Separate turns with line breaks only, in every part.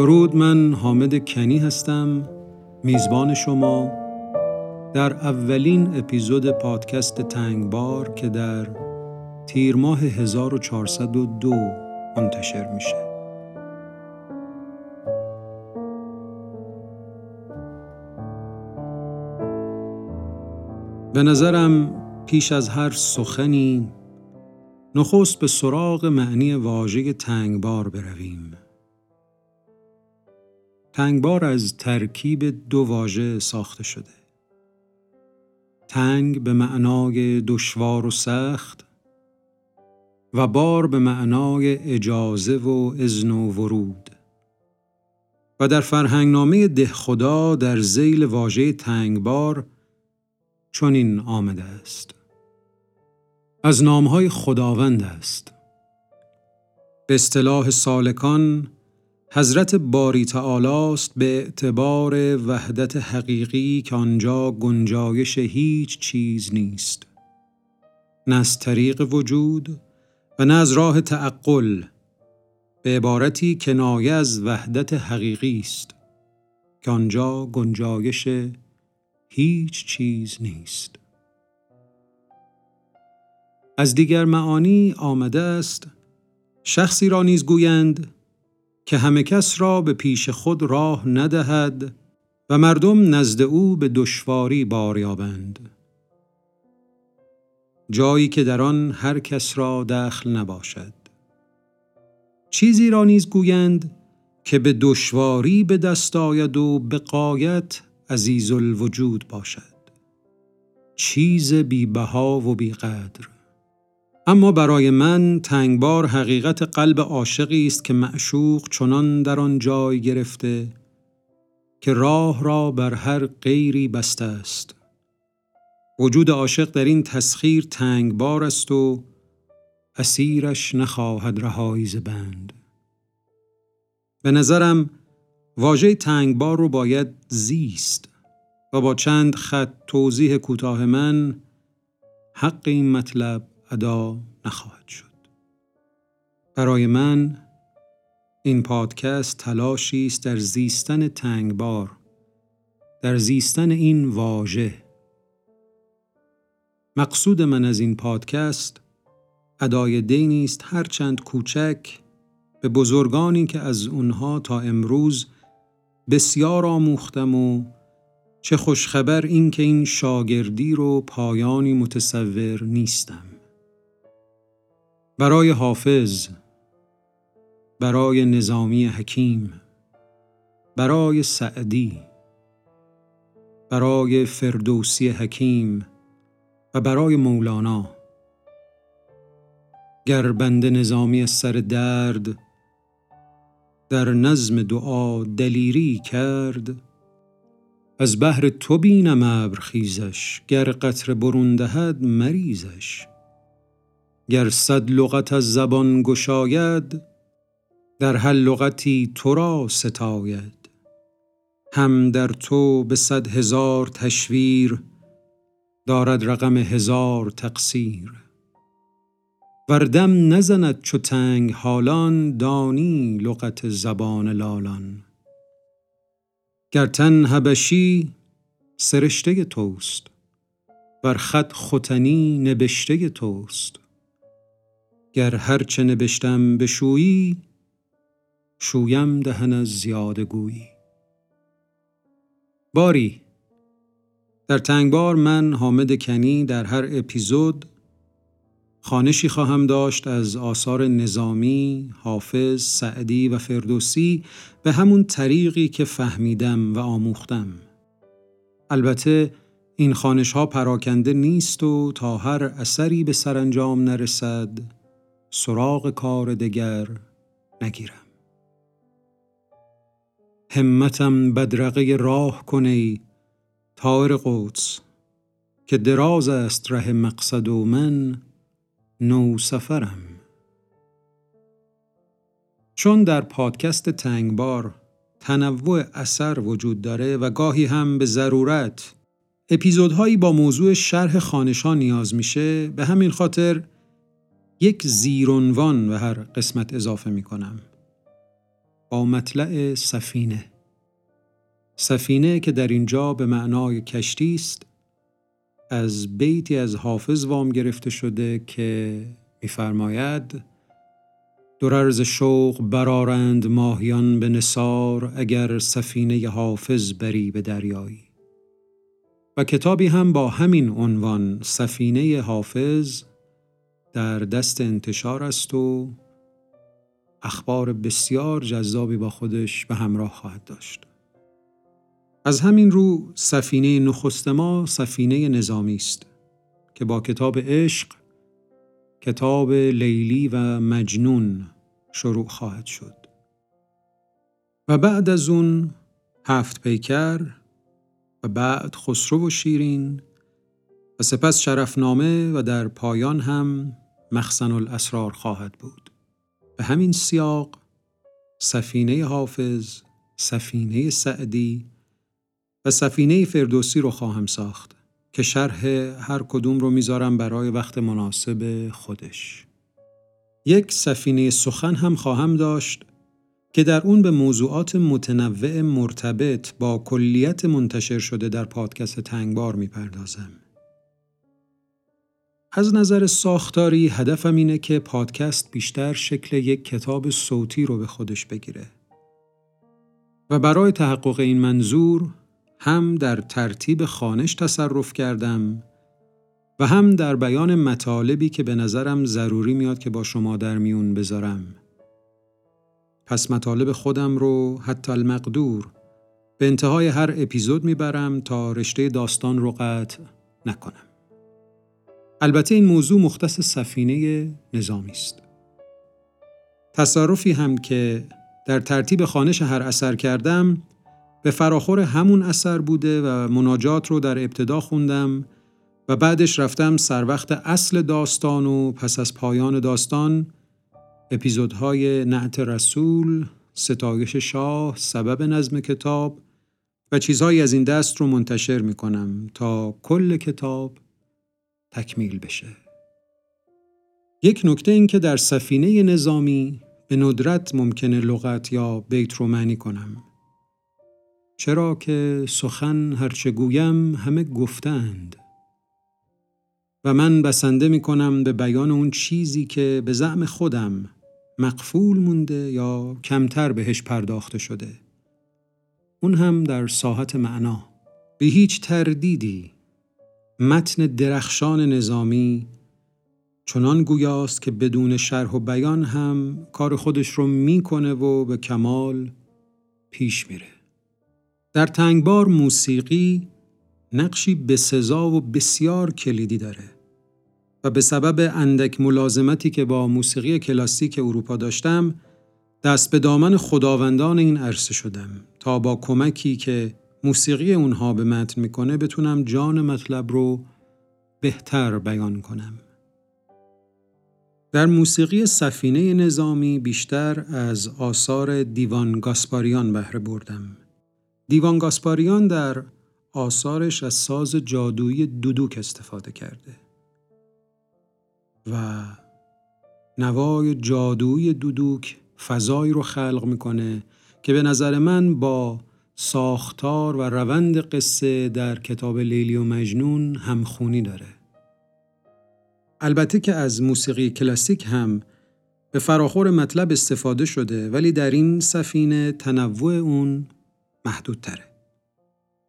درود من حامد کنی هستم میزبان شما در اولین اپیزود پادکست تنگبار که در تیر ماه 1402 منتشر میشه به نظرم پیش از هر سخنی نخست به سراغ معنی واژه تنگبار برویم. تنگبار از ترکیب دو واژه ساخته شده. تنگ به معنای دشوار و سخت و بار به معنای اجازه و اذن و ورود. و در فرهنگنامه ده خدا در زیل واژه تنگبار چنین آمده است. از نامهای خداوند است. به اصطلاح سالکان حضرت باری تعالی است به اعتبار وحدت حقیقی که آنجا گنجایش هیچ چیز نیست. نه از طریق وجود و نه از راه تعقل به عبارتی کنایه از وحدت حقیقی است که آنجا گنجایش هیچ چیز نیست. از دیگر معانی آمده است شخصی را نیز گویند که همه کس را به پیش خود راه ندهد و مردم نزد او به دشواری بار یابند. جایی که در آن هر کس را دخل نباشد. چیزی را نیز گویند که به دشواری به دست آید و به قایت عزیز الوجود باشد. چیز بیبها و بیقدر اما برای من تنگبار حقیقت قلب عاشقی است که معشوق چنان در آن جای گرفته که راه را بر هر غیری بسته است. وجود عاشق در این تسخیر تنگبار است و اسیرش نخواهد رهایی بند. به نظرم واژه تنگبار رو باید زیست و با چند خط توضیح کوتاه من حق این مطلب ادا نخواهد شد. برای من این پادکست تلاشی است در زیستن تنگبار در زیستن این واژه مقصود من از این پادکست ادای دینی است هرچند کوچک به بزرگانی که از اونها تا امروز بسیار آموختم و چه خوشخبر این که این شاگردی رو پایانی متصور نیستم. برای حافظ برای نظامی حکیم برای سعدی برای فردوسی حکیم و برای مولانا. گر بند نظامی سر درد در نظم دعا دلیری کرد از بحر تو بینم ابر خیزش گر قطر برون دهد مریزش. گر صد لغت از زبان گشاید در هر لغتی تو را ستاید. هم در تو به صد هزار تشویر دارد رقم هزار تقصیر. وردم نزند چو تنگ حالان دانی لغت زبان لالان. گر تن حبشی سرشته توست بر خط ختنی نبشته توست. گر هرچه نبشتم بشویی شویم دهن از زیاده گویی باری در تنگبار من حامد کنی در هر اپیزود خانشی خواهم داشت از آثار نظامی، حافظ، سعدی و فردوسی به همون طریقی که فهمیدم و آموختم. البته این خانش ها پراکنده نیست و تا هر اثری به سرانجام نرسد سراغ کار دگر نگیرم. همتم بدرقه راه کنی تار قدس که دراز است ره مقصد و من نو سفرم چون در پادکست تنگبار تنوع اثر وجود داره و گاهی هم به ضرورت اپیزودهایی با موضوع شرح خانشان نیاز میشه به همین خاطر یک زیرونوان به هر قسمت اضافه می کنم. با مطلع سفینه سفینه که در اینجا به معنای کشتی است از بیتی از حافظ وام گرفته شده که میفرماید دررز شوق برارند ماهیان به نصار اگر سفینه حافظ بری به دریایی و کتابی هم با همین عنوان سفینه حافظ در دست انتشار است و اخبار بسیار جذابی با خودش به همراه خواهد داشت. از همین رو سفینه نخست ما سفینه نظامی است که با کتاب عشق کتاب لیلی و مجنون شروع خواهد شد و بعد از اون هفت پیکر و بعد خسرو و شیرین و سپس شرفنامه و در پایان هم مخزن الاسرار خواهد بود به همین سیاق سفینه حافظ سفینه سعدی و سفینه فردوسی رو خواهم ساخت که شرح هر کدوم رو می‌ذارم برای وقت مناسب خودش. یک سفینه سخن هم خواهم داشت که در اون به موضوعات متنوع مرتبط با کلیت منتشر شده در پادکست تنگبار می‌پردازم. از نظر ساختاری هدفم اینه که پادکست بیشتر شکل یک کتاب صوتی رو به خودش بگیره. و برای تحقق این منظور هم در ترتیب خانش تصرف کردم و هم در بیان مطالبی که به نظرم ضروری میاد که با شما در میون بذارم. پس مطالب خودم رو حتی المقدور به انتهای هر اپیزود می‌برم تا رشته داستان رو قطع نکنم. البته این موضوع مختص سفینه نظامی است. تصرفی هم که در ترتیب خانش هر اثر کردم به فراخور همون اثر بوده و مناجات رو در ابتدا خوندم و بعدش رفتم سر وقت اصل داستان و پس از پایان داستان اپیزودهای نعت رسول، ستایش شاه، سبب نظم کتاب و چیزهایی از این دست رو منتشر می کنم تا کل کتاب تکمیل بشه. یک نکته این که در سفینه نظامی به ندرت ممکنه لغت یا بیت رو معنی کنم. چرا که سخن هرچه گویم همه گفتند و من بسنده می کنم به بیان اون چیزی که به زعم خودم مقفول مونده یا کمتر بهش پرداخته شده اون هم در ساحت معنا به هیچ تردیدی متن درخشان نظامی چنان گویاست که بدون شرح و بیان هم کار خودش رو می‌کنه و به کمال پیش میره. در تنگبار موسیقی نقشی بسزا و بسیار کلیدی داره و به سبب اندک ملازمتی که با موسیقی کلاسیک اروپا داشتم دست به دامن خداوندان این عرصه شدم تا با کمکی که موسیقی اونها به متن می‌کنه بتونم جان مطلب رو بهتر بیان کنم. در موسیقی سفینه نظامی بیشتر از آثار دیوان گاسپاریان بهره بردم. دیوان گاسپاریان در آثارش از ساز جادویی دودوک استفاده کرده و نوای جادویی دودوک فضایی رو خلق می‌کنه که به نظر من با ساختار و روند قصه در کتاب لیلی و مجنون همخونی داره. البته که از موسیقی کلاسیک هم به فراخور مطلب استفاده شده ولی در این سفینه تنوع اون محدودتره.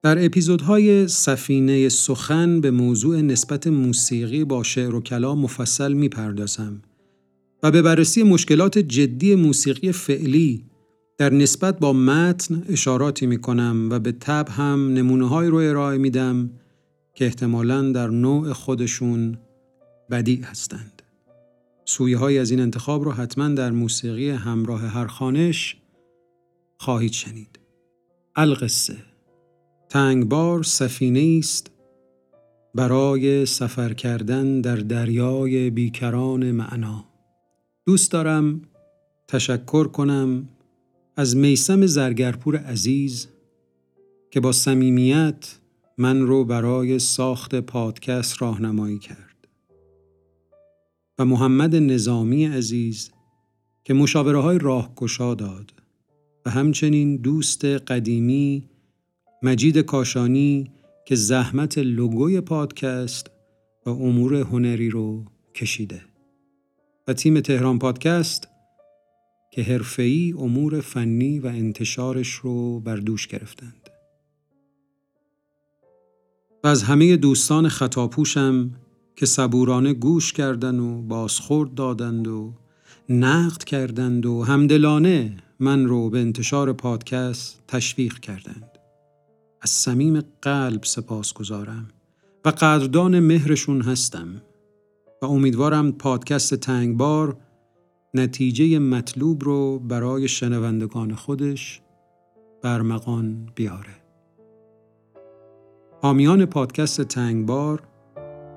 در اپیزودهای سفینه سخن به موضوع نسبت موسیقی با شعر و کلام مفصل می‌پردازم و به بررسی مشکلات جدی موسیقی فعلی در نسبت با متن اشاراتی می کنم و به تب هم نمونه رو ارائه میدم که احتمالا در نوع خودشون بدی هستند. سویه های از این انتخاب رو حتما در موسیقی همراه هر خانش خواهید شنید. القصه تنگبار سفینه است برای سفر کردن در دریای بیکران معنا دوست دارم تشکر کنم از میسم زرگرپور عزیز که با صمیمیت من رو برای ساخت پادکست راهنمایی کرد. و محمد نظامی عزیز که مشاوره های راهگشا داد و همچنین دوست قدیمی مجید کاشانی که زحمت لوگوی پادکست و امور هنری رو کشیده. و تیم تهران پادکست که حرفه‌ای امور فنی و انتشارش رو بر دوش گرفتند. و از همه دوستان خطاپوشم که صبورانه گوش کردند و بازخورد دادند و نقد کردند و همدلانه من رو به انتشار پادکست تشویق کردند. از صمیم قلب سپاس گذارم و قدردان مهرشون هستم و امیدوارم پادکست تنگبار نتیجه مطلوب رو برای شنوندگان خودش برمغان بیاره. حامیان پادکست تنگبار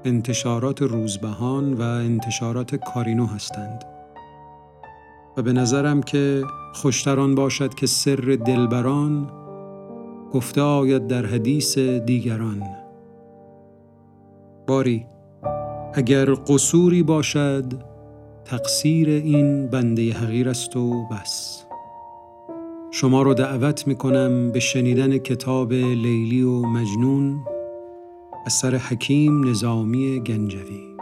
انتشارات روزبهان و انتشارات کارینو هستند و به نظرم که خوشتران باشد که سر دلبران گفته آید در حدیث دیگران باری اگر قصوری باشد تقصیر این بنده حقیر است و بس. شما رو دعوت می کنم به شنیدن کتاب لیلی و مجنون اثر حکیم نظامی گنجوی.